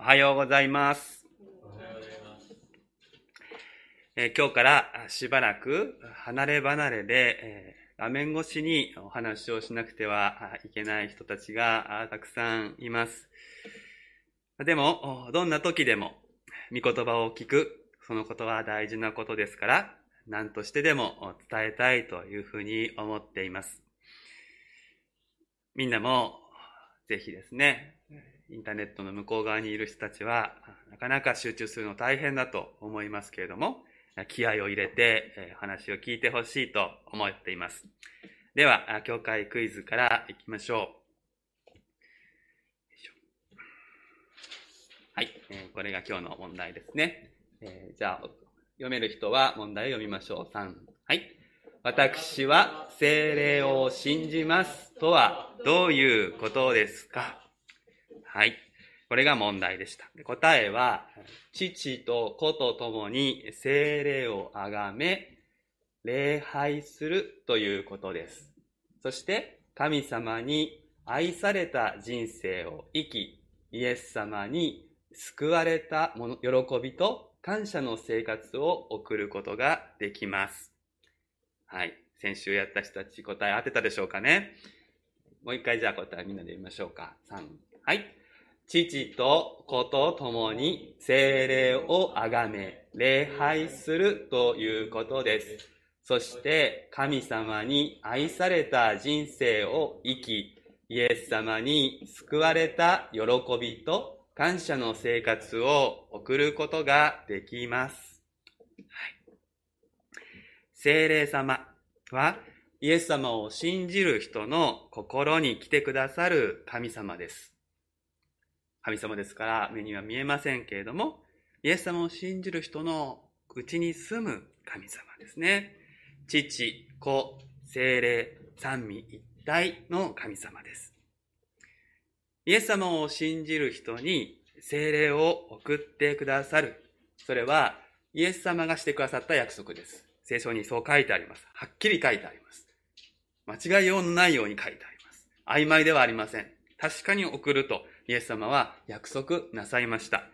おはようございます。えー今日からしばらく離れ離れで、えー画面越しにお話をしなくてはいけない人たちがたくさんいます。でも、どんな時でも、御言葉を聞く、そのことは大事なことですから、何としてでも伝えたいというふうに思っています。みんなも、ぜひですね、インターネットの向こう側にいる人たちは、なかなか集中するの大変だと思いますけれども、気合を入れて話を聞いてほしいと思っています。では、教会クイズからいきましょう。はい、えーこれが今日の問題ですね。えーじゃあ、読める人は問題を読みましょう。3。はい。私は精霊を信じますとはどういうことですか？はい。これが問題でした。答えは、父と子と共に精霊をあがめ、礼拝するということです。そして、神様に愛された人生を生き、イエス様に救われたもの喜びと感謝の生活を送ることができます。はい。先週やった人たち答え当てたでしょうかねもう一回じゃあ答えみんなで言いましょうか。3。はい。父と子と共に精霊をあがめ、礼拝するということです。そして神様に愛された人生を生き、イエス様に救われた喜びと感謝の生活を送ることができます。はい、聖霊様はイエス様を信じる人の心に来てくださる神様です。神様ですから目には見えませんけれども、イエス様を信じる人のうちに住む神様ですね。父、子、精霊、三位一体の神様です。イエス様を信じる人に精霊を送ってくださる。それはイエス様がしてくださった約束です。聖書にそう書いてあります。はっきり書いてあります。間違いようのないように書いてあります。曖昧ではありません。確かに送るとイエス様は約束なさいました。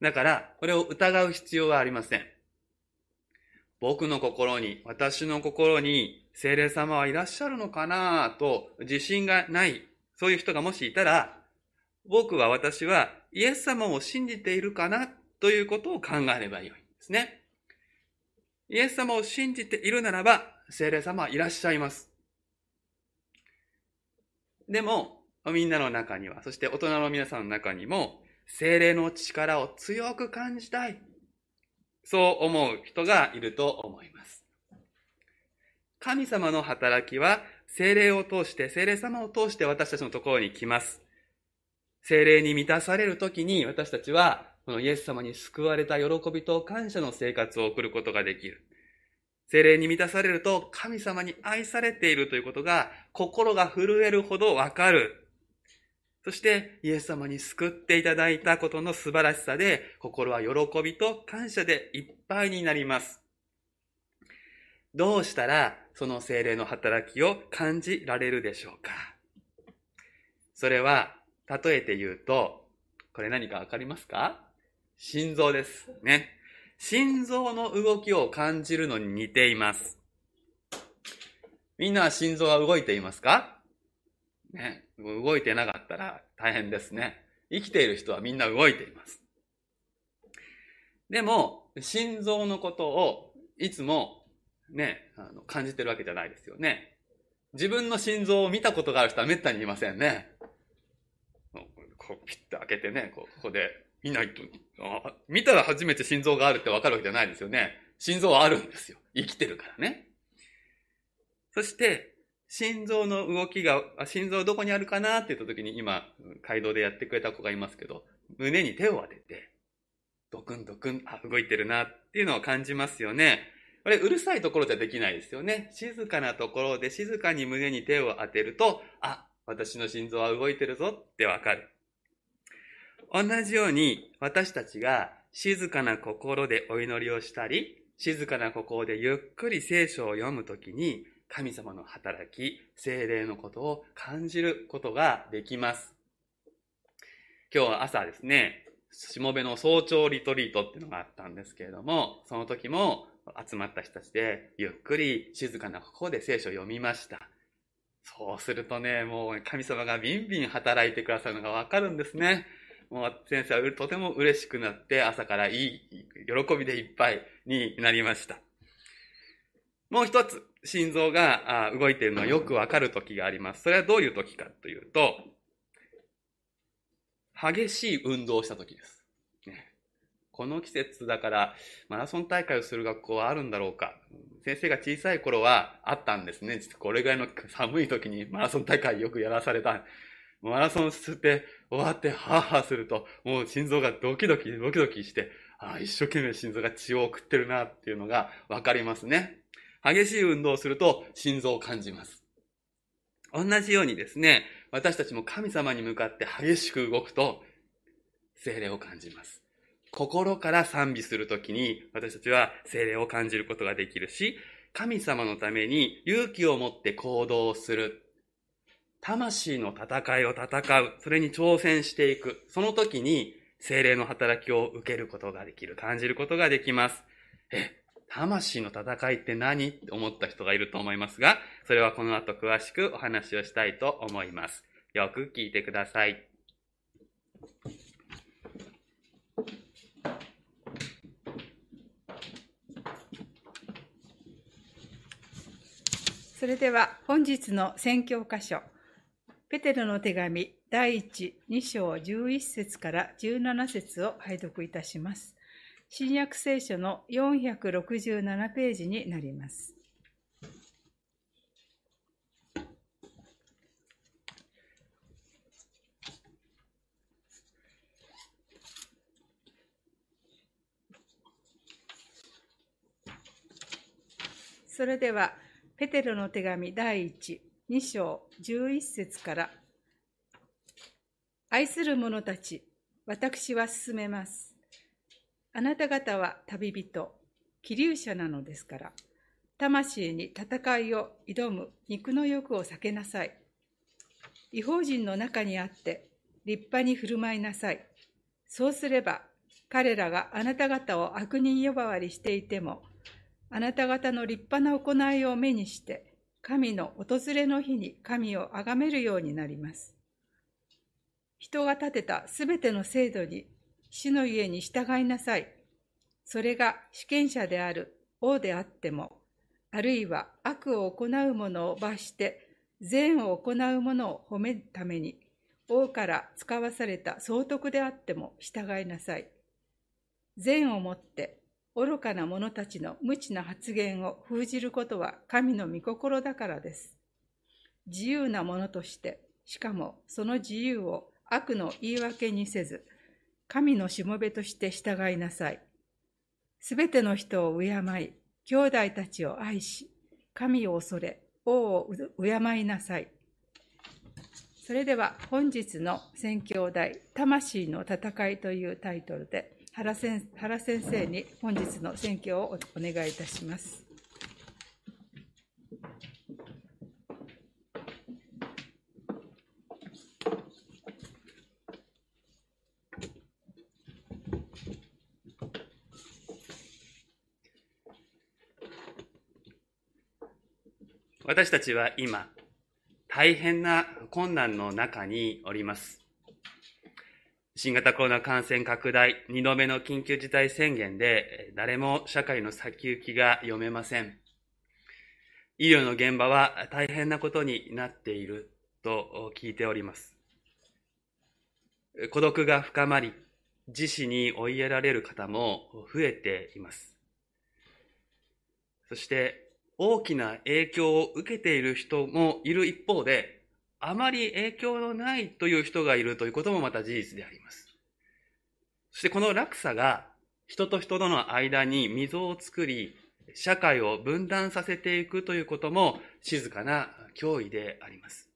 だから、これを疑う必要はありません。僕の心に、私の心に、聖霊様はいらっしゃるのかなと自信がない、そういう人がもしいたら、僕は私はイエス様を信じているかなということを考えればよいんですね。イエス様を信じているならば、聖霊様はいらっしゃいます。でも、みんなの中には、そして大人の皆さんの中にも、精霊の力を強く感じたい。そう思う人がいると思います。神様の働きは、精霊を通して、精霊様を通して私たちのところに来ます。精霊に満たされるときに私たちは、このイエス様に救われた喜びと感謝の生活を送ることができる。精霊に満たされると神様に愛されているということが心が震えるほどわかる。そしてイエス様に救っていただいたことの素晴らしさで心は喜びと感謝でいっぱいになります。どうしたらその精霊の働きを感じられるでしょうか？それは例えて言うと、これ何かわかりますか？心臓です。ね。心臓の動きを感じるのに似ています。みんなは心臓は動いていますか？ね。動いてなかったら大変ですね。生きている人はみんな動いています。でも、心臓のことをいつもね、あの感じてるわけじゃないですよね。自分の心臓を見たことがある人は滅多にいませんね。こうピッと開けてね、こうここで見ないと、あ見たら初めて心臓があるってわかるわけじゃないですよね。心臓はあるんですよ。生きてるからね。そして、心臓の動きが、心臓どこにあるかなって言った時に今、街道でやってくれた子がいますけど、胸に手を当てて、ドクンドクン、あ、動いてるなっていうのを感じますよね。これ、うるさいところじゃできないですよね。静かなところで静かに胸に手を当てると、あ、私の心臓は動いてるぞってわかる。同じように私たちが静かな心でお祈りをしたり、静かな心でゆっくり聖書を読むときに、神様の働き、精霊のことを感じることができます。今日は朝ですね、しもべの早朝リトリートっていうのがあったんですけれども、その時も集まった人たちで、ゆっくり静かな心で聖書を読みました。そうするとね、もう神様がビンビン働いてくださるのがわかるんですね。もう先生はとても嬉しくなって朝からいい、喜びでいっぱいになりました。もう一つ、心臓が動いているのはよくわかる時があります。それはどういう時かというと、激しい運動をした時です。この季節だからマラソン大会をする学校はあるんだろうか。先生が小さい頃はあったんですね。これぐらいの寒い時にマラソン大会よくやらされた。マラソンして終わってハーハーすると、もう心臓がドキドキドキドキして、ああ、一生懸命心臓が血を送ってるなっていうのがわかりますね。激しい運動をすると心臓を感じます。同じようにですね、私たちも神様に向かって激しく動くと、精霊を感じます。心から賛美するときに、私たちは精霊を感じることができるし、神様のために勇気を持って行動する。魂の戦いを戦う。それに挑戦していく。その時に精霊の働きを受けることができる。感じることができます。え、魂の戦いって何？って思った人がいると思いますが、それはこの後詳しくお話をしたいと思います。よく聞いてください。それでは本日の宣教箇所、ペテロの手紙第1、2章11節から17節を拝読いたします。新約聖書の467ページになります。それでは、ペテロの手紙第1、2章11節から、愛する者たち、私は進めます。あなた方は旅人、気流者なのですから、魂に戦いを挑む肉の欲を避けなさい。違法人の中にあって立派に振る舞いなさい。そうすれば、彼らがあなた方を悪人呼ばわりしていても、あなた方の立派な行いを目にして、神の訪れの日に神を崇めるようになります。人が立てたすべての制度に主の家に従いなさい。それが主権者である王であっても、あるいは悪を行う者を罰して、善を行う者を褒めるために、王から使わされた総督であっても従いなさい。善をもって愚かな者たちの無知な発言を封じることは神の御心だからです。自由なものとして、しかもその自由を悪の言い訳にせず、神のしもべとして従いなさい。すべての人を敬い、兄弟たちを愛し、神を恐れ、王を敬いなさい。それでは本日の宣教題、魂の戦いというタイトルで、原先生に本日の宣教をお願いいたします。私たちは今、大変な困難の中におります。新型コロナ感染拡大、2度目の緊急事態宣言で、誰も社会の先行きが読めません。医療の現場は大変なことになっていると聞いております。孤独が深まり、自死に追いやられる方も増えています。そして、大きな影響を受けている人もいる一方で、あまり影響のないという人がいるということもまた事実であります。そしてこの落差が人と人との間に溝を作り、社会を分断させていくということも静かな脅威であります。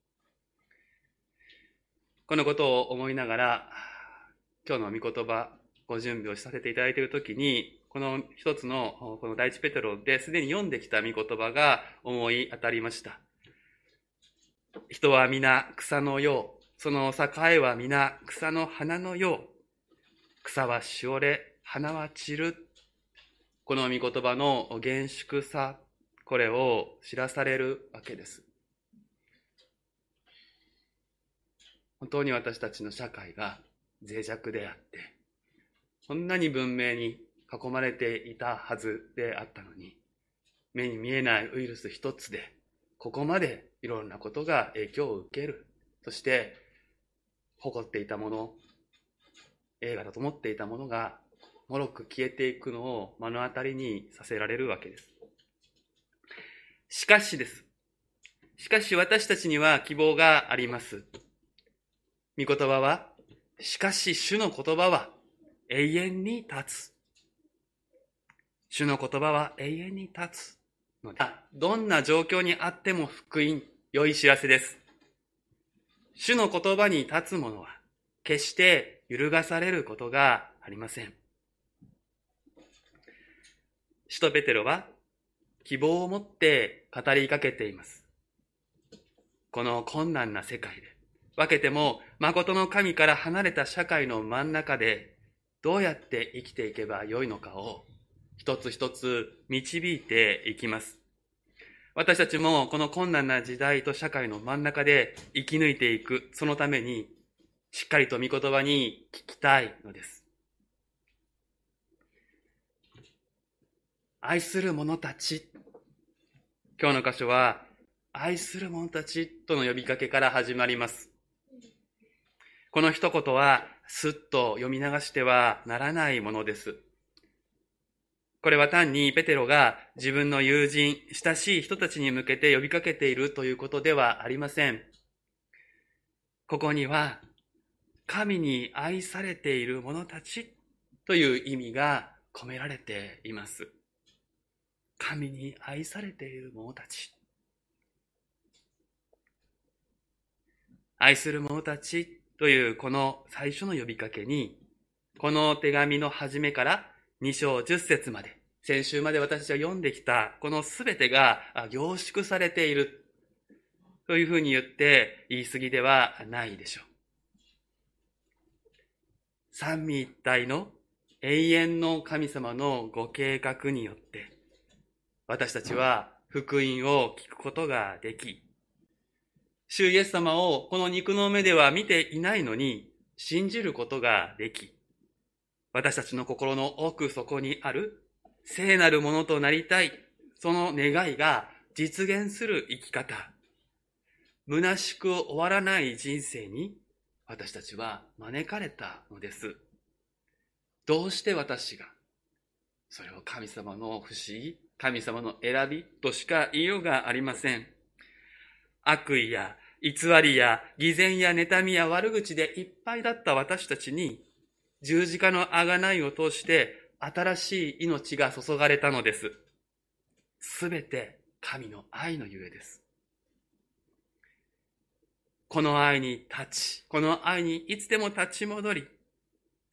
このことを思いながら、今日の御言葉、ご準備をさせていただいているときに、この一つの、この第一ペテロですでに読んできた御言葉が思い当たりました。人は皆草のよう、その境は皆草の花のよう。草はしおれ、花は散る。この御言葉の厳粛さ、これを知らされるわけです。本当に私たちの社会が脆弱であって、こんなに文明に囲まれていたはずであったのに、目に見えないウイルス一つで、ここまでいろんなことが影響を受ける。そして、誇っていたもの、映画だと思っていたものが、もろく消えていくのを目の当たりにさせられるわけです。しかしです。しかし私たちには希望があります。御言葉は、しかし主の言葉は永遠に立つ。主の言葉は永遠に立つので、どんな状況にあっても福音、良い知らせです。主の言葉に立つ者は、決して揺るがされることがありません。使徒ペテロは希望を持って語りかけています。この困難な世界で、分けても誠の神から離れた社会の真ん中で、どうやって生きていけばよいのかを、一つ一つ導いていきます。私たちもこの困難な時代と社会の真ん中で生き抜いていく、そのために、しっかりと御言葉に聞きたいのです。愛する者たち。今日の箇所は、愛する者たちとの呼びかけから始まります。この一言は、すっと読み流してはならないものです。これは単にペテロが自分の友人、親しい人たちに向けて呼びかけているということではありません。ここには、神に愛されている者たちという意味が込められています。神に愛されている者たち。愛する者たちというこの最初の呼びかけに、この手紙の始めから2章10節まで、先週まで私たちが読んできたこのすべてが凝縮されているというふうに言って言い過ぎではないでしょう。三位一体の永遠の神様のご計画によって、私たちは福音を聞くことができ、主イエス様をこの肉の目では見ていないのに信じることができ、私たちの心の奥底にある聖なるものとなりたい、その願いが実現する生き方、虚しく終わらない人生に私たちは招かれたのです。どうして私がそれを神様の不思議、神様の選びとしか言いようがありません。悪意や偽りや偽善や妬みや悪口でいっぱいだった私たちに十字架の贖いを通して新しい命が注がれたのです。すべて神の愛のゆえです。この愛に立ち、この愛にいつでも立ち戻り、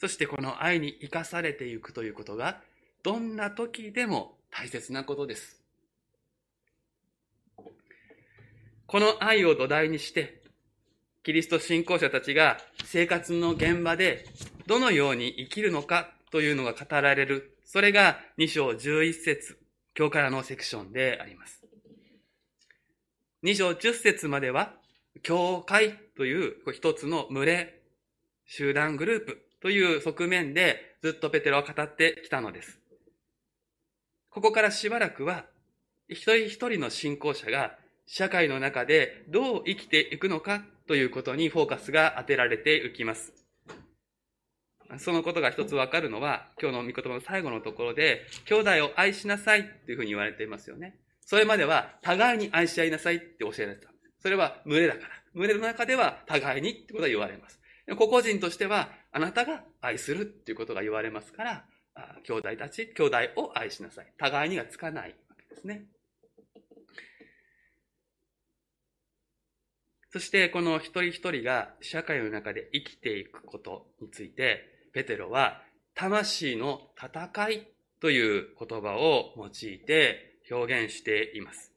そしてこの愛に生かされていくということが、どんな時でも大切なことです。この愛を土台にして、キリスト信仰者たちが生活の現場でどのように生きるのかというのが語られる。それが2章11節今日からのセクションであります。2章10節までは、教会という一つの群れ、集団グループという側面でずっとペテロは語ってきたのです。ここからしばらくは、一人一人の信仰者が社会の中でどう生きていくのかということにフォーカスが当てられていきます。そのことが一つわかるのは、今日の御言葉の最後のところで、兄弟を愛しなさいっていうふうに言われていますよね。それまでは、互いに愛し合いなさいって教えられてた。それは群れだから。群れの中では互いにってことが言われます。個々人としては、あなたが愛するっていうことが言われますから、兄弟たち、兄弟を愛しなさい。互いにがつかないわけですね。そしてこの一人一人が社会の中で生きていくことについて、ペテロは魂の戦いという言葉を用いて表現しています。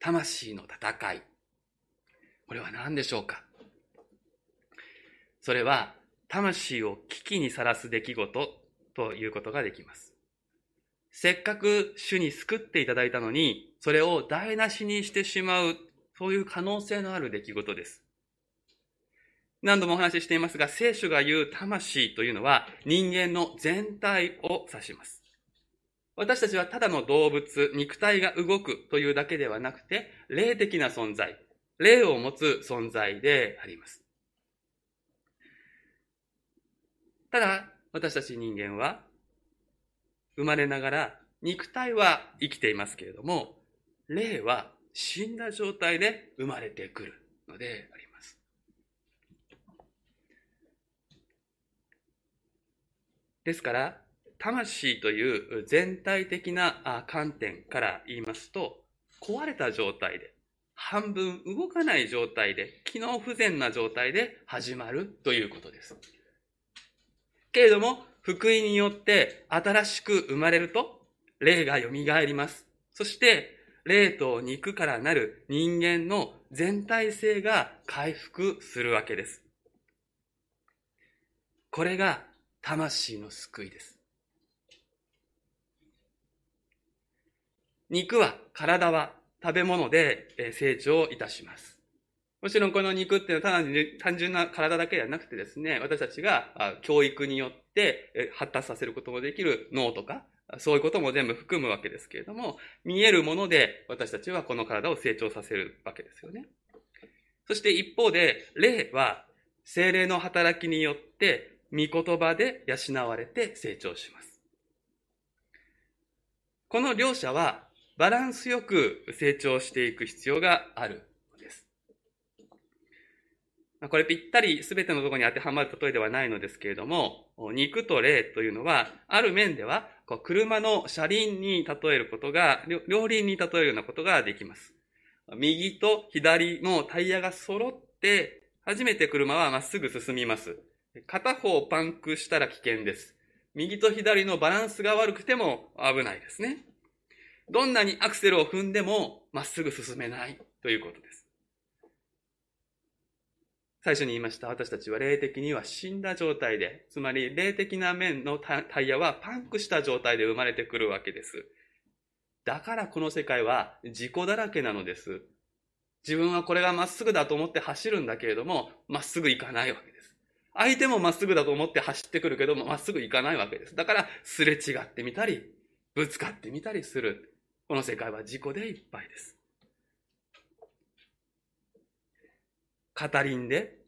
魂の戦い。これは何でしょうか？それは、魂を危機にさらす出来事ということができます。せっかく主に救っていただいたのに、それを台無しにしてしまう、そういう可能性のある出来事です。何度もお話ししていますが、聖書が言う魂というのは人間の全体を指します。私たちはただの動物、肉体が動くというだけではなくて、霊的な存在、霊を持つ存在であります。ただ、私たち人間は生まれながら肉体は生きていますけれども、霊は死んだ状態で生まれてくるのであります。ですから、魂という全体的な観点から言いますと、壊れた状態で、半分動かない状態で、機能不全な状態で始まるということです。けれども、福音によって新しく生まれると、霊が蘇ります。そして、霊と肉からなる人間の全体性が回復するわけです。これが魂の救いです。肉は、体は食べ物で成長いたします。もちろんこの肉っていうのは単純な体だけではなくてですね、私たちが教育によって発達させることもできる脳とか、そういうことも全部含むわけですけれども、見えるもので私たちはこの体を成長させるわけですよね。そして一方で、霊は精霊の働きによって、御言葉で養われて成長します。この両者はバランスよく成長していく必要があるのですこれぴったり全てのところに当てはまる例えではないのですけれども、肉と霊というのは、ある面では、車の車輪に例えることが、両輪に例えるようなことができます。右と左のタイヤが揃って、初めて車はまっすぐ進みます。片方パンクしたら危険です。右と左のバランスが悪くても危ないですね。どんなにアクセルを踏んでもまっすぐ進めないということです。最初に言いました。私たちは霊的には死んだ状態で、つまり霊的な面のタイヤはパンクした状態で生まれてくるわけです。だからこの世界は事故だらけなのです。自分はこれがまっすぐだと思って走るんだけれども、まっすぐ行かないわけです。相手もまっすぐだと思って走ってくるけども、まっすぐ行かないわけです。だから、すれ違ってみたり、ぶつかってみたりする。この世界は事故でいっぱいです。語りんで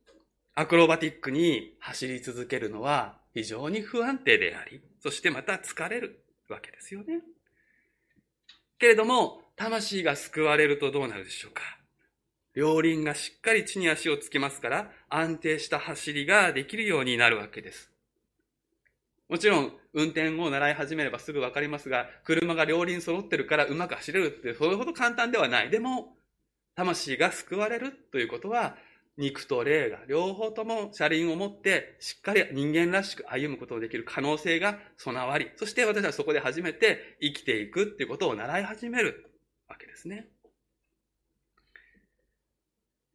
アクロバティックに走り続けるのは非常に不安定であり、そしてまた疲れるわけですよね。けれども、魂が救われるとどうなるでしょうか。両輪がしっかり地に足をつけますから、安定した走りができるようになるわけです。もちろん、運転を習い始めればすぐわかりますが、車が両輪揃ってるからうまく走れるって、それほど簡単ではない。でも、魂が救われるということは、肉と霊が両方とも車輪を持ってしっかり人間らしく歩むことができる可能性が備わり、そして私はそこで初めて生きていくっていうことを習い始めるわけですね。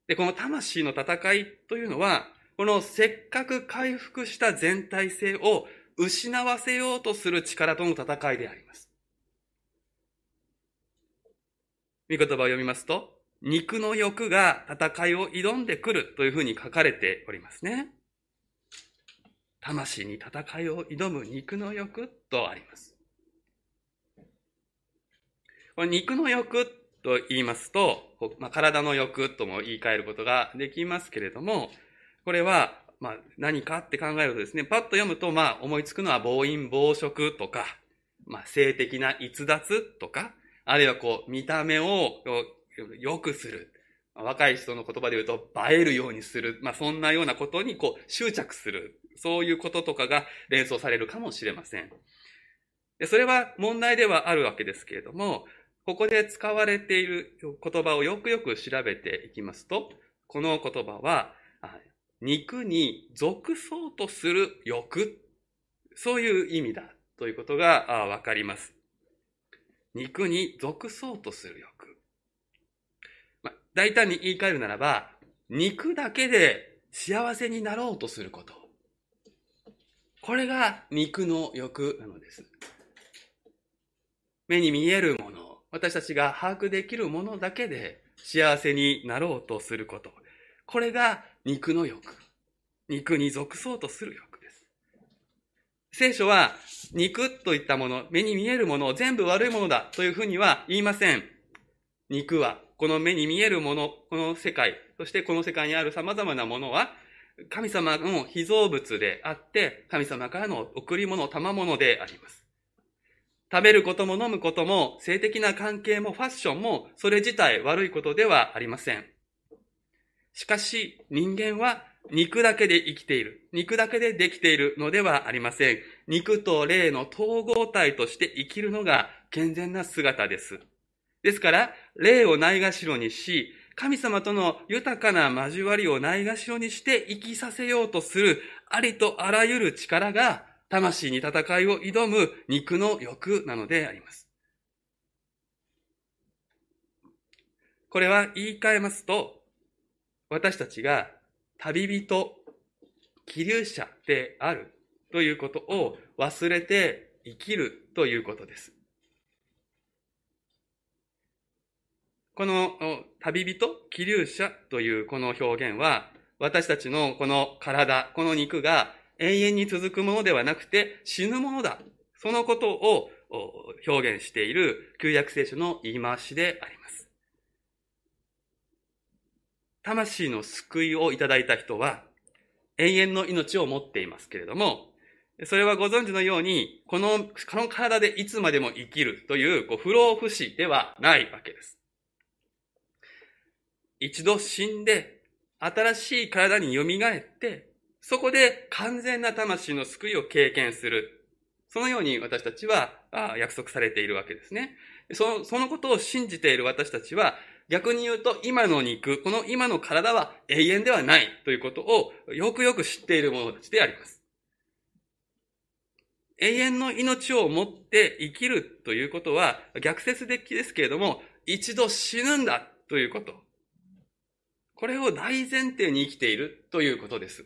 で、この魂の戦いというのは、このせっかく回復した全体性を失わせようとする力との戦いであります。見言葉を読みますと、肉の欲が戦いを挑んでくるというふうに書かれておりますね。魂に戦いを挑む肉の欲とあります。この肉の欲と言いますと、まあ、体の欲とも言い換えることができますけれども、これは、まあ、何かって考えるとですね、パッと読むと、まあ、思いつくのは暴飲暴食とか、まあ、性的な逸脱とか、あるいはこう、見た目を良くする。若い人の言葉で言うと、映えるようにする。まあ、そんなようなことにこう、執着する。そういうこととかが連想されるかもしれません。それは問題ではあるわけですけれども、ここで使われている言葉をよくよく調べていきますと、この言葉は、肉に属そうとする欲。そういう意味だということがわかります。肉に属そうとする欲。ま大胆に言い換えるならば、肉だけで幸せになろうとすること。これが肉の欲なのです。目に見えるもの、私たちが把握できるものだけで幸せになろうとすること。これが肉の欲。肉に属そうとする欲です。聖書は肉といったもの、目に見えるものを全部悪いものだというふうには言いません。肉は、この目に見えるもの、この世界、そしてこの世界にある様々なものは、神様の被造物であって、神様からの贈り物、賜物であります。食べることも飲むことも、性的な関係もファッションも、それ自体悪いことではありません。しかし、人間は肉だけで生きている。肉だけでできているのではありません。肉と霊の統合体として生きるのが健全な姿です。ですから、霊をないがしろにし、神様との豊かな交わりをないがしろにして生きさせようとするありとあらゆる力が魂に戦いを挑む肉の欲なのであります。これは言い換えますと、私たちが旅人、気流者であるということを忘れて生きるということです。この旅人、気流者というこの表現は、私たちのこの体、この肉が永遠に続くものではなくて死ぬものだ。そのことを表現している旧約聖書の言い回しであります。魂の救いをいただいた人は永遠の命を持っていますけれども、それはご存知のように、この、この体でいつまでも生きるという、こう不老不死ではないわけです。一度死んで、新しい体に蘇って、そこで完全な魂の救いを経験する。そのように私たちは約束されているわけですね。そのそのことを信じている私たちは、逆に言うと今の肉、この今の体は永遠ではないということをよくよく知っている者たちであります。永遠の命を持って生きるということは逆説的ですけれども、一度死ぬんだということ。これを大前提に生きているということです。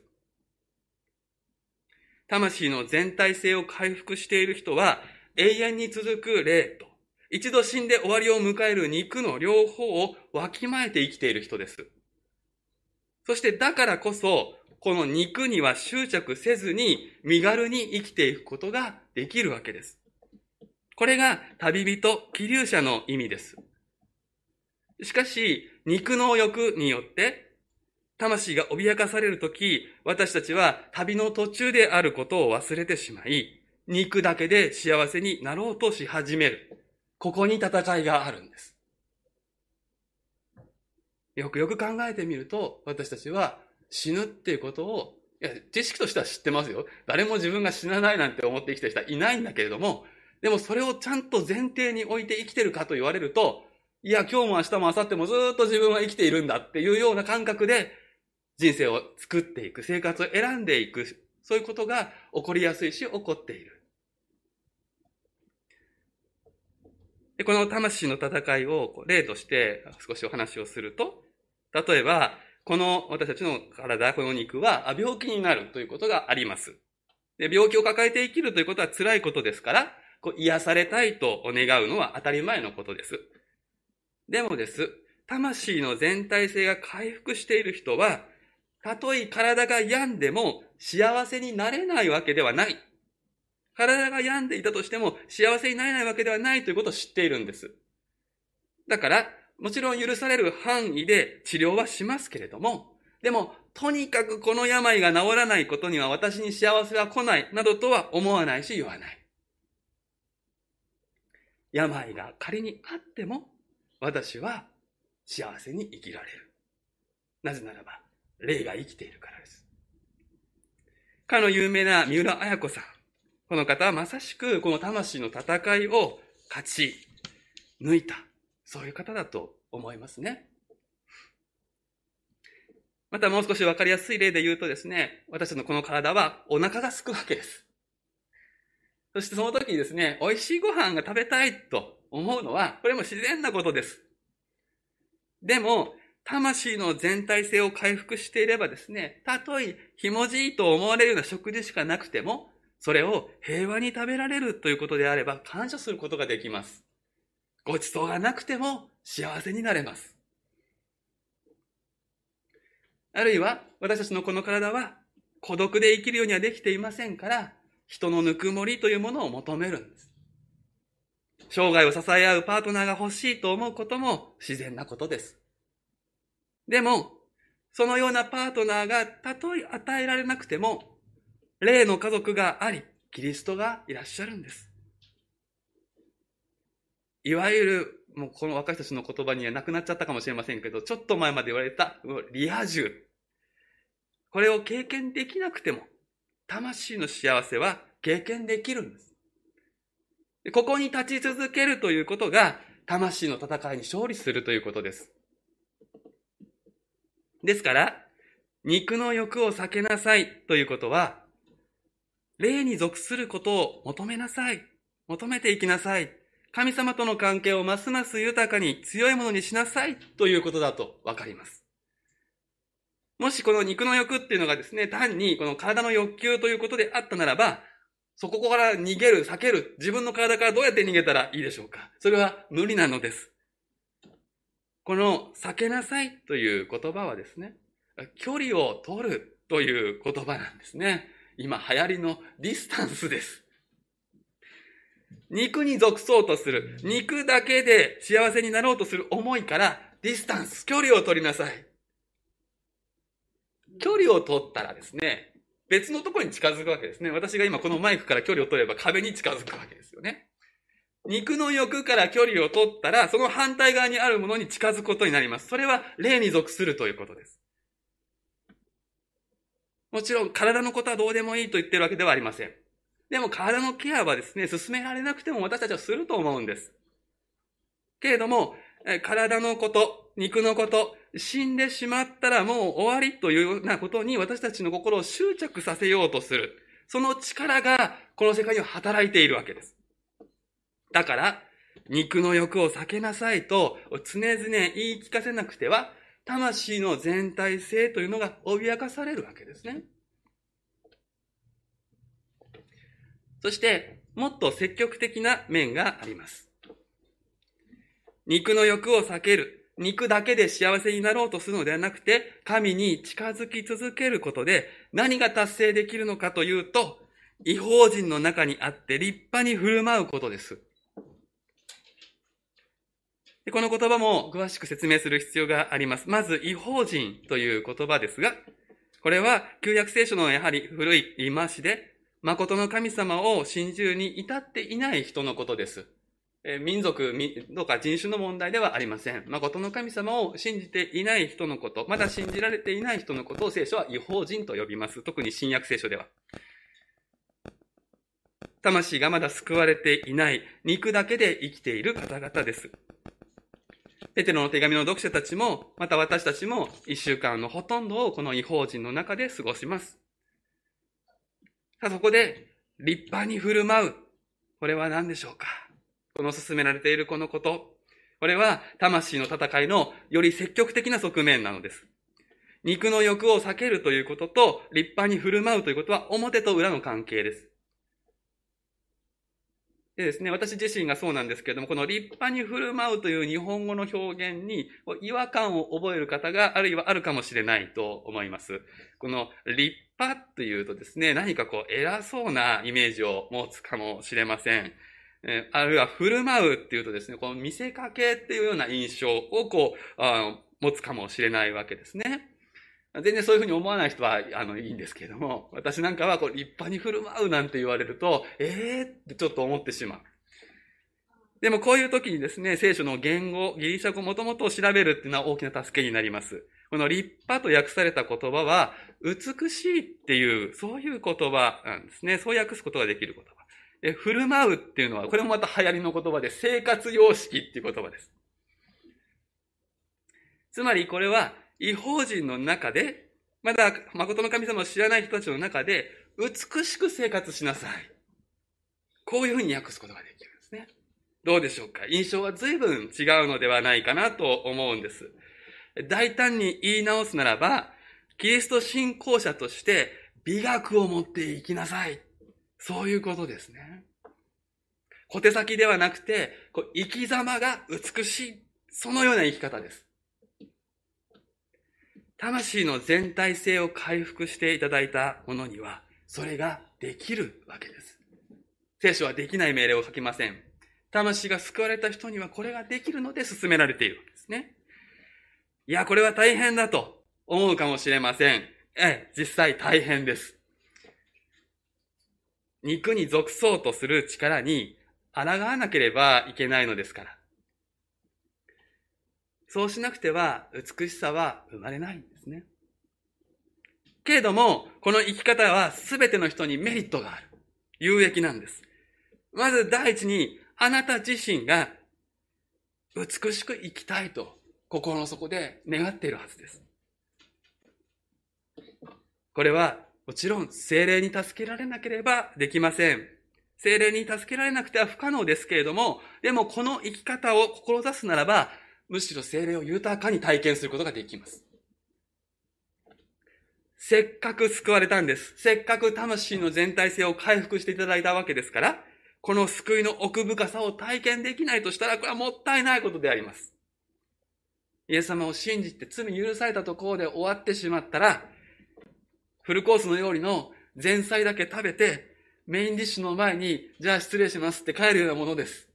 魂の全体性を回復している人は、永遠に続く霊と、一度死んで終わりを迎える肉の両方をわきまえて生きている人です。そしてだからこそ、この肉には執着せずに身軽に生きていくことができるわけです。これが旅人、気流者の意味です。しかし、肉の欲によって、魂が脅かされるとき、私たちは旅の途中であることを忘れてしまい、肉だけで幸せになろうとし始める。ここに戦いがあるんです。よくよく考えてみると、私たちは死ぬっていうことを、いや、知識としては知ってますよ。誰も自分が死なないなんて思って生きてる人はいないんだけれども、でもそれをちゃんと前提に置いて生きてるかと言われると、いや、今日も明日も明後日もずっと自分は生きているんだっていうような感覚で人生を作っていく、生活を選んでいく、そういうことが起こりやすいし、起こっている。でこの魂の戦いを例として少しお話をすると、例えば、この私たちの体、この肉は病気になるということがあります。で病気を抱えて生きるということは辛いことですから、こう癒されたいと願うのは当たり前のことです。でもです。魂の全体性が回復している人は、たとえ体が病んでも幸せになれないわけではない。体が病んでいたとしても幸せになれないわけではないということを知っているんです。だから、もちろん許される範囲で治療はしますけれども、でも、とにかくこの病が治らないことには私に幸せは来ない、などとは思わないし言わない。病が仮にあっても、私は幸せに生きられる。なぜならば、霊が生きているからです。かの有名な三浦綾子さん。この方はまさしくこの魂の戦いを勝ち抜いた。そういう方だと思いますね。またもう少しわかりやすい例で言うとですね、私のこの体はお腹が空くわけです。そしてその時にですね、美味しいご飯が食べたいと思うのは、これも自然なことです。でも、魂の全体性を回復していればですね、たとえひもじいと思われるような食事しかなくても、それを平和に食べられるということであれば感謝することができます。ごちそうがなくても幸せになれます。あるいは、私たちのこの体は孤独で生きるようにはできていませんから、人のぬくもりというものを求めるんです。生涯を支え合うパートナーが欲しいと思うことも自然なことです。でも、そのようなパートナーがたとえ与えられなくても、霊の家族があり、キリストがいらっしゃるんです。いわゆる、もうこの若い人たちの言葉にはなくなっちゃったかもしれませんけど、ちょっと前まで言われたリア充。これを経験できなくても、魂の幸せは経験できるんです。ここに立ち続けるということが、魂の戦いに勝利するということです。ですから、肉の欲を避けなさいということは、霊に属することを求めなさい。求めていきなさい。神様との関係をますます豊かに強いものにしなさいということだとわかります。もしこの肉の欲っていうのがですね、単にこの体の欲求ということであったならば、そこから逃げる、避ける、自分の体からどうやって逃げたらいいでしょうかそれは無理なのです。この避けなさいという言葉はですね、距離を取るという言葉なんですね。今流行りのディスタンスです。肉に属そうとする、肉だけで幸せになろうとする思いから、ディスタンス、距離を取りなさい。距離を取ったらですね、別のところに近づくわけですね。私が今このマイクから距離を取れば壁に近づくわけですよね。肉の欲から距離を取ったら、その反対側にあるものに近づくことになります。それは霊に属するということです。もちろん体のことはどうでもいいと言ってるわけではありません。でも体のケアはですね、進められなくても私たちはすると思うんです。けれども、体のこと、肉のこと、死んでしまったらもう終わりというようなことに私たちの心を執着させようとする。その力がこの世界には働いているわけです。だから、肉の欲を避けなさいと常々言い聞かせなくては、魂の全体性というのが脅かされるわけですね。そして、もっと積極的な面があります。肉の欲を避ける。肉だけで幸せになろうとするのではなくて、神に近づき続けることで何が達成できるのかというと、違法人の中にあって立派に振る舞うことです。でこの言葉も詳しく説明する必要があります。まず、違法人という言葉ですが、これは旧約聖書のやはり古い言い回しで、誠の神様を信じるに至っていない人のことです。え民族とか人種の問題ではありません。誠の神様を信じていない人のこと、まだ信じられていない人のことを聖書は違法人と呼びます。特に新約聖書では。魂がまだ救われていない、肉だけで生きている方々です。ペテロの手紙の読者たちも、また私たちも一週間のほとんどをこの違法人の中で過ごします。さあそこで立派に振る舞う。これは何でしょうか？この進められているこのこと。これは魂の戦いのより積極的な側面なのです。肉の欲を避けるということと立派に振る舞うということは表と裏の関係です。でですね、私自身がそうなんですけれども、この立派に振る舞うという日本語の表現に違和感を覚える方があるいはあるかもしれないと思います。この立派というとですね、何かこう偉そうなイメージを持つかもしれません。えあるいは振る舞うっていうとですね、この見せかけっていうような印象をこう、あ持つかもしれないわけですね。全然そういうふうに思わない人は、あの、いいんですけれども、私なんかは、こう、立派に振る舞うなんて言われると、ええー、ってちょっと思ってしまう。でもこういう時にですね、聖書の言語、ギリシャ語もともと調べるっていうのは大きな助けになります。この立派と訳された言葉は、美しいっていう、そういう言葉なんですね。そう訳すことができる言葉。え振る舞うっていうのは、これもまた流行りの言葉で、生活様式っていう言葉です。つまりこれは、違法人の中で、まだ誠の神様を知らない人たちの中で、美しく生活しなさい。こういうふうに訳すことができるんですね。どうでしょうか？印象は随分違うのではないかなと思うんです。大胆に言い直すならば、キリスト信仰者として美学を持っていきなさい。そういうことですね。小手先ではなくて、こう生き様が美しい。そのような生き方です。魂の全体性を回復していただいたものには、それができるわけです。聖書はできない命令を書きません。魂が救われた人にはこれができるので進められているわけですね。いや、これは大変だと思うかもしれません。ええ、実際大変です。肉に属そうとする力に抗わなければいけないのですから。そうしなくては美しさは生まれないんすね。けれども、この生き方は全ての人にメリットがある。有益なんです。まず第一に、あなた自身が美しく生きたいと心の底で願っているはずです。これはもちろん精霊に助けられなければできません。精霊に助けられなくては不可能ですけれども、でもこの生き方を志すならば、むしろ精霊を豊かに体験することができます。せっかく救われたんです。せっかく魂の全体性を回復していただいたわけですから、この救いの奥深さを体験できないとしたら、これはもったいないことであります。イエス様を信じて罪許されたところで終わってしまったら、フルコースの料理の前菜だけ食べて、メインディッシュの前に、じゃあ失礼しますって帰るようなものです。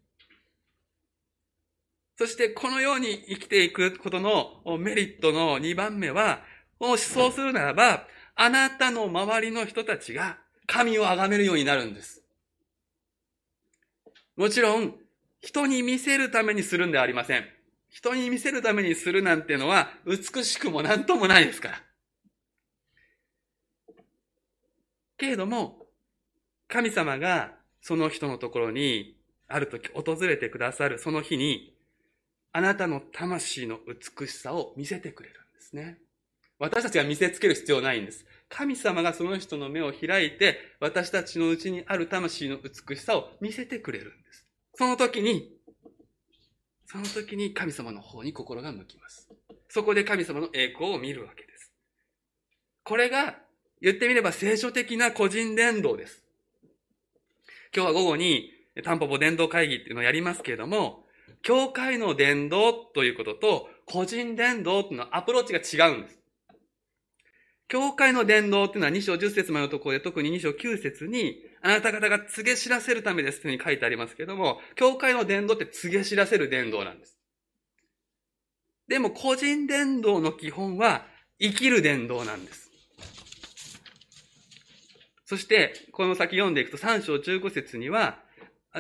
そしてこのように生きていくことのメリットの2番目は、もしそうするならば、あなたの周りの人たちが神を崇めるようになるんです。もちろん、人に見せるためにするんではありません。人に見せるためにするなんてのは、美しくもなんともないですから。けれども、神様がその人のところにある時訪れてくださるその日に、あなたの魂の美しさを見せてくれるんですね。私たちが見せつける必要ないんです。神様がその人の目を開いて、私たちのうちにある魂の美しさを見せてくれるんです。その時に、その時に神様の方に心が向きます。そこで神様の栄光を見るわけです。これが、言ってみれば聖書的な個人伝道です。今日は午後に、タンポポ伝道会議っていうのをやりますけれども、教会の伝道ということと、個人伝道っていうのはアプローチが違うんです。教会の伝道っていうのは2章10節までのところで特に2章9節にあなた方が告げ知らせるためですというふうに書いてありますけども、教会の伝道って告げ知らせる伝道なんです。でも個人伝道の基本は生きる伝道なんです。そして、この先読んでいくと3章15節には、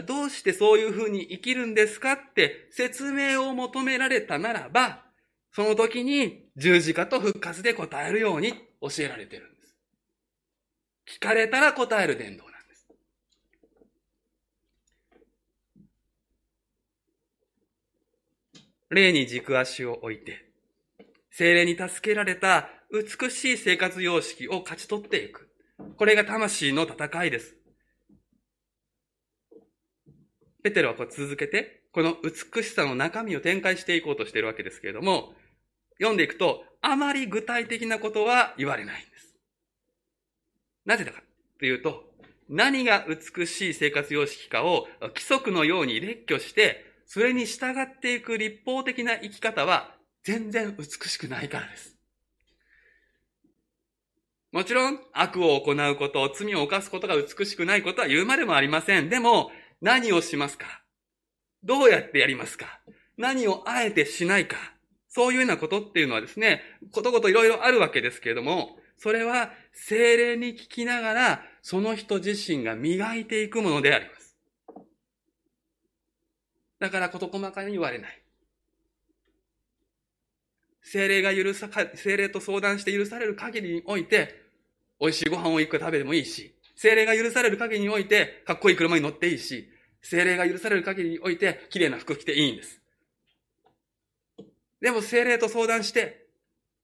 どうしてそういうふうに生きるんですかって説明を求められたならば、その時に十字架と復活で答えるように教えられてるんです。聞かれたら答える伝道なんです。霊に軸足を置いて、精霊に助けられた美しい生活様式を勝ち取っていく。これが魂の戦いです。ペテロはこう続けて、この美しさの中身を展開していこうとしているわけですけれども、読んでいくと、あまり具体的なことは言われないんです。なぜだかというと、何が美しい生活様式かを規則のように列挙して、それに従っていく立法的な生き方は全然美しくないからです。もちろん悪を行うこと、罪を犯すことが美しくないことは言うまでもありません。でも、何をしますか？どうやってやりますか？何をあえてしないか？そういうようなことっていうのはですね、ことごといろいろあるわけですけれども、それは精霊に聞きながら、その人自身が磨いていくものであります。だから事細かに言われない。精霊が許さ、精霊と相談して許される限りにおいて、美味しいご飯を一個食べてもいいし、精霊が許される限りにおいて、かっこいい車に乗っていいし、精霊が許される限りにおいて、綺麗な服着ていいんです。でも精霊と相談して、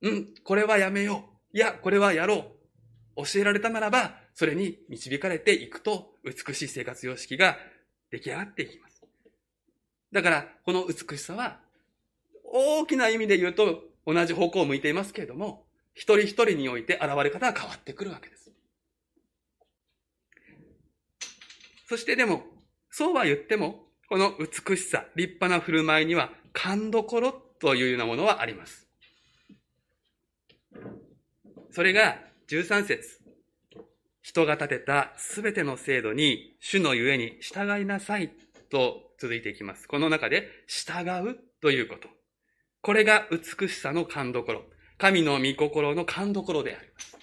うん、これはやめよう。いや、これはやろう。教えられたならば、それに導かれていくと、美しい生活様式が出来上がっていきます。だから、この美しさは、大きな意味で言うと、同じ方向を向いていますけれども、一人一人において現れ方が変わってくるわけです。そしてでも、そうは言っても、この美しさ、立派な振る舞いには、勘どころというようなものはあります。それが、13節人が立てたすべての制度に、主のゆえに従いなさいと続いていきます。この中で、従うということ。これが美しさの勘どころ。神の御心の勘どころであります。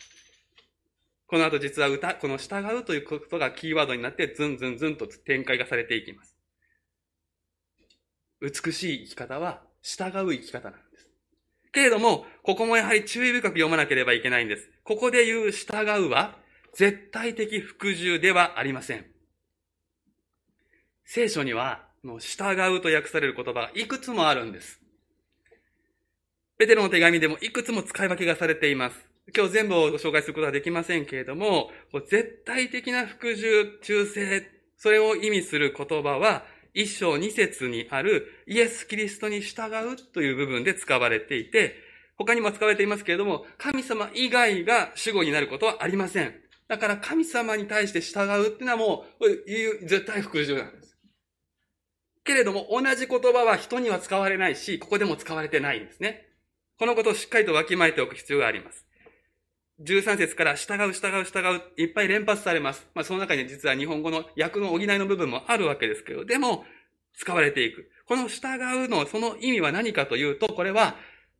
この後実は歌、この従うということがキーワードになってズンズンズンと展開がされていきます。美しい生き方は従う生き方なんです。けれども、ここもやはり注意深く読まなければいけないんです。ここで言う従うは、絶対的服従ではありません。聖書には、従うと訳される言葉がいくつもあるんです。ペテロの手紙でもいくつも使い分けがされています。今日全部をご紹介することはできませんけれども、絶対的な服従、忠誠、それを意味する言葉は、一章二節にあるイエス・キリストに従うという部分で使われていて、他にも使われていますけれども、神様以外が主語になることはありません。だから神様に対して従うっていうのはもう、絶対服従なんです。けれども、同じ言葉は人には使われないし、ここでも使われてないんですね。このことをしっかりとわきまえておく必要があります。13節から従う、従う、従う、いっぱい連発されます。まあ、その中に実は日本語の訳の補いの部分もあるわけですけど、でも、使われていく。この従うの、その意味は何かというと、これは、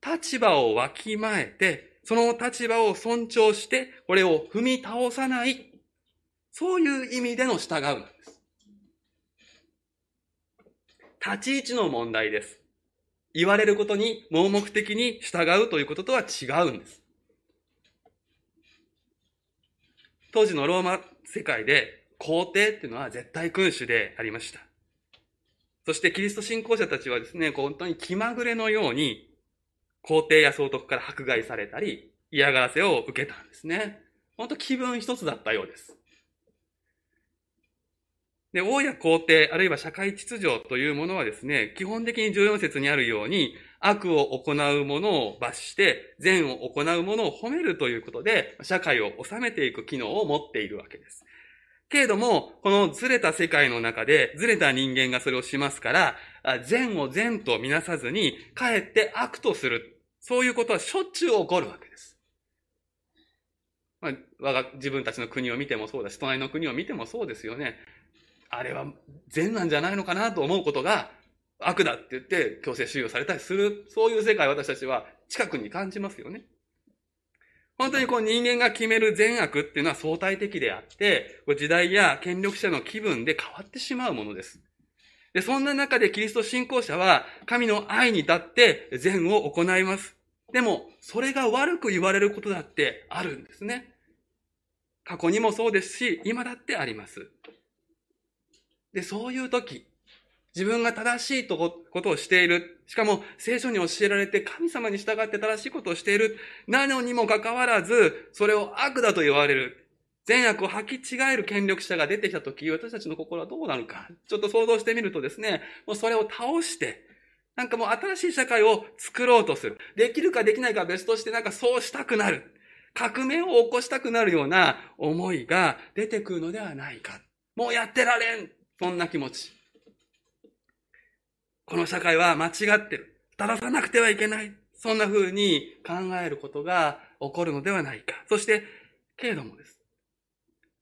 立場をわきまえて、その立場を尊重して、これを踏み倒さない。そういう意味での従うなんです。立ち位置の問題です。言われることに盲目的に従うということとは違うんです。当時のローマ世界で皇帝っていうのは絶対君主でありました。そしてキリスト信仰者たちはですね、本当に気まぐれのように皇帝や総督から迫害されたり嫌がらせを受けたんですね。本当気分一つだったようです。で、王や皇帝、あるいは社会秩序というものはですね、基本的に14節にあるように、悪を行うものを罰して、善を行うものを褒めるということで、社会を治めていく機能を持っているわけです。けれども、このずれた世界の中で、ずれた人間がそれをしますから、善を善とみなさずに、かえって悪とする。そういうことはしょっちゅう起こるわけです。まあ、我が自分たちの国を見てもそうだし、隣の国を見てもそうですよね。あれは善なんじゃないのかなと思うことが悪だって言って強制収容されたりする、そういう世界を私たちは近くに感じますよね。本当にこう人間が決める善悪っていうのは相対的であって、時代や権力者の気分で変わってしまうものです。で、そんな中でキリスト信仰者は神の愛に立って善を行います。でも、それが悪く言われることだってあるんですね。過去にもそうですし、今だってあります。で、そういう時、自分が正しいとことをしている。しかも聖書に教えられて神様に従って正しいことをしている。なのにもかかわらず、それを悪だと言われる。善悪を履き違える権力者が出てきたとき、私たちの心はどうなるか。ちょっと想像してみるとですね、もうそれを倒して、なんかもう新しい社会を作ろうとする。できるかできないか別としてなんかそうしたくなる。革命を起こしたくなるような思いが出てくるのではないか。もうやってられん。そんな気持ち。この社会は間違ってる。正さなくてはいけない。そんな風に考えることが起こるのではないか。そして、けれどもです。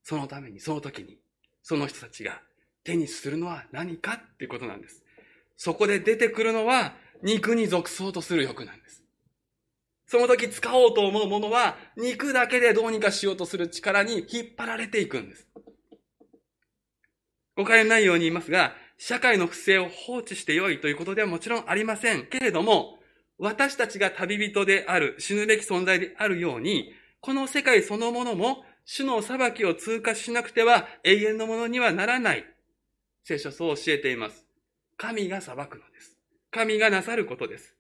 そのために、その時に、その人たちが手にするのは何かっていうことなんです。そこで出てくるのは、肉に属そうとする欲なんです。その時使おうと思うものは、肉だけでどうにかしようとする力に引っ張られていくんです。誤解のないように言いますが、社会の不正を放置してよいということではもちろんありません。けれども、私たちが旅人である、死ぬべき存在であるように、この世界そのものも、主の裁きを通過しなくては永遠のものにはならない。聖書そう教えています。神が裁くのです。神がなさることです。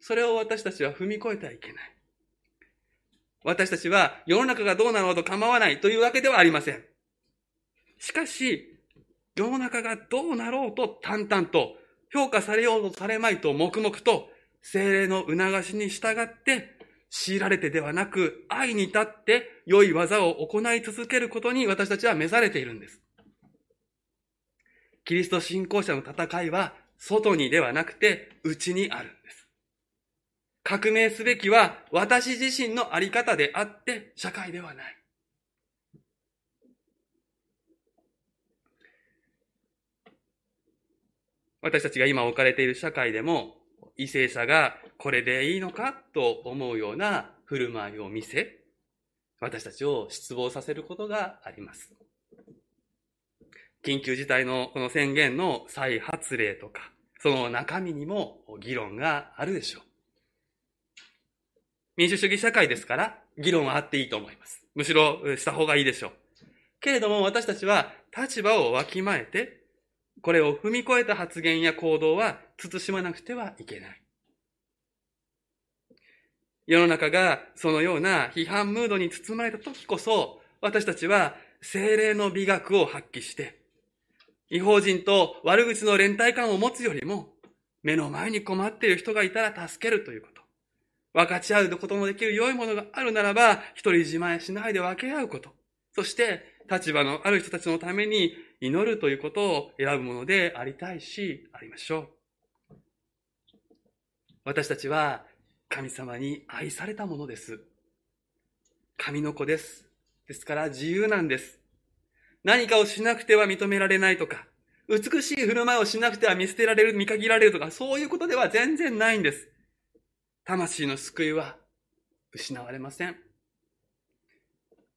それを私たちは踏み越えてはいけない。私たちは世の中がどうなろうと構わないというわけではありません。しかし、世の中がどうなろうと淡々と評価されようとされまいと黙々と精霊の促しに従って、強いられてではなく、愛に立って良い技を行い続けることに私たちは召されているんです。キリスト信仰者の戦いは、外にではなくて、内にあるんです。革命すべきは、私自身のあり方であって、社会ではない。私たちが今置かれている社会でも、為政者がこれでいいのか？と思うような振る舞いを見せ、私たちを失望させることがあります。緊急事態のこの宣言の再発令とか、その中身にも議論があるでしょう。民主主義社会ですから、議論はあっていいと思います。むしろした方がいいでしょう。けれども私たちは立場をわきまえて、これを踏み越えた発言や行動は慎まなくてはいけない。世の中がそのような批判ムードに包まれた時こそ、私たちは精霊の美学を発揮して、違法人と悪口の連帯感を持つよりも、目の前に困っている人がいたら助けるということ。分かち合うことのできる良いものがあるならば、一人自慢しないで分け合うこと。そして、立場のある人たちのために祈るということを選ぶものでありたいし、ありましょう。私たちは神様に愛されたものです。神の子です。ですから自由なんです。何かをしなくては認められないとか、美しい振る舞いをしなくては見捨てられる、見限られるとか、そういうことでは全然ないんです。魂の救いは失われません。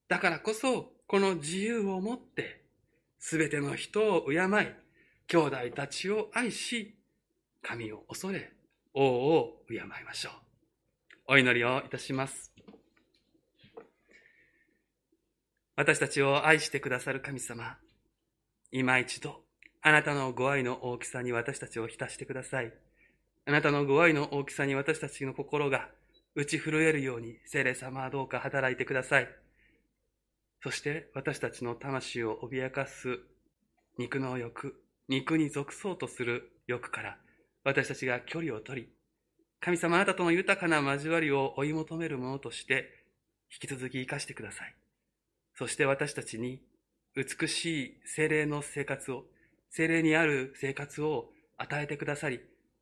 だからこそ、この自由をもって、すべての人を敬い、兄弟たちを愛し、神を恐れ、王を敬いましょう。お祈りをいたします。私たちを愛してくださる神様、今一度、あなたのご愛の大きさに私たちを浸してください。あなたのご愛の大きさに私たちの心が打ち震えるように、聖霊様はどうか働いてください。そして私たちの魂を脅かす肉の欲、肉に属そうとする欲から私たちが距離を取り、神様あなたとの豊かな交わりを追い求めるものとして引き続き生かしてください。そして私たちに美しい精霊の生活を、精霊にある生活を与えてくださり、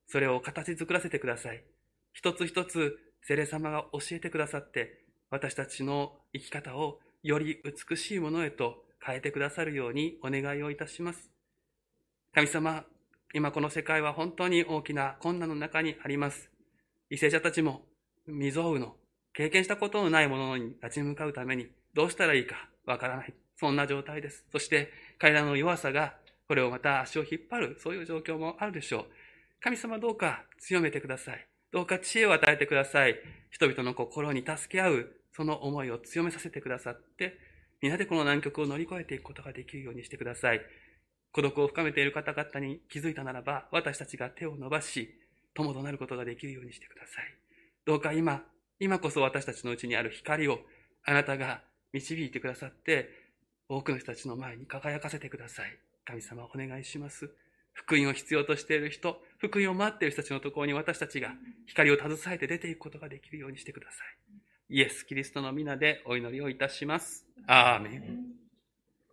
それを形作らせてください。一つ一つ精霊様が教えてくださって、私たちの生き方をより美しいものへと変えてくださるようにお願いをいたします。神様、今この世界は本当に大きな困難の中にあります。為政者たちも未曾有の経験したことのないものに立ち向かうためにどうしたらいいかわからない。そんな状態です。そして彼らの弱さがこれをまた足を引っ張る、そういう状況もあるでしょう。神様どうか強めてください。どうか知恵を与えてください。人々の心に助け合う、その思いを強めさせてくださって、皆でこの難局を乗り越えていくことができるようにしてください。孤独を深めている方々に気づいたならば、私たちが手を伸ばし、友となることができるようにしてください。どうか今、今こそ私たちのうちにある光を、あなたが導いてくださって、多くの人たちの前に輝かせてください。神様お願いします。福音を必要としている人、福音を待っている人たちのところに私たちが光を携えて出ていくことができるようにしてください。イエス・キリストの皆でお祈りをいたします。アーメン。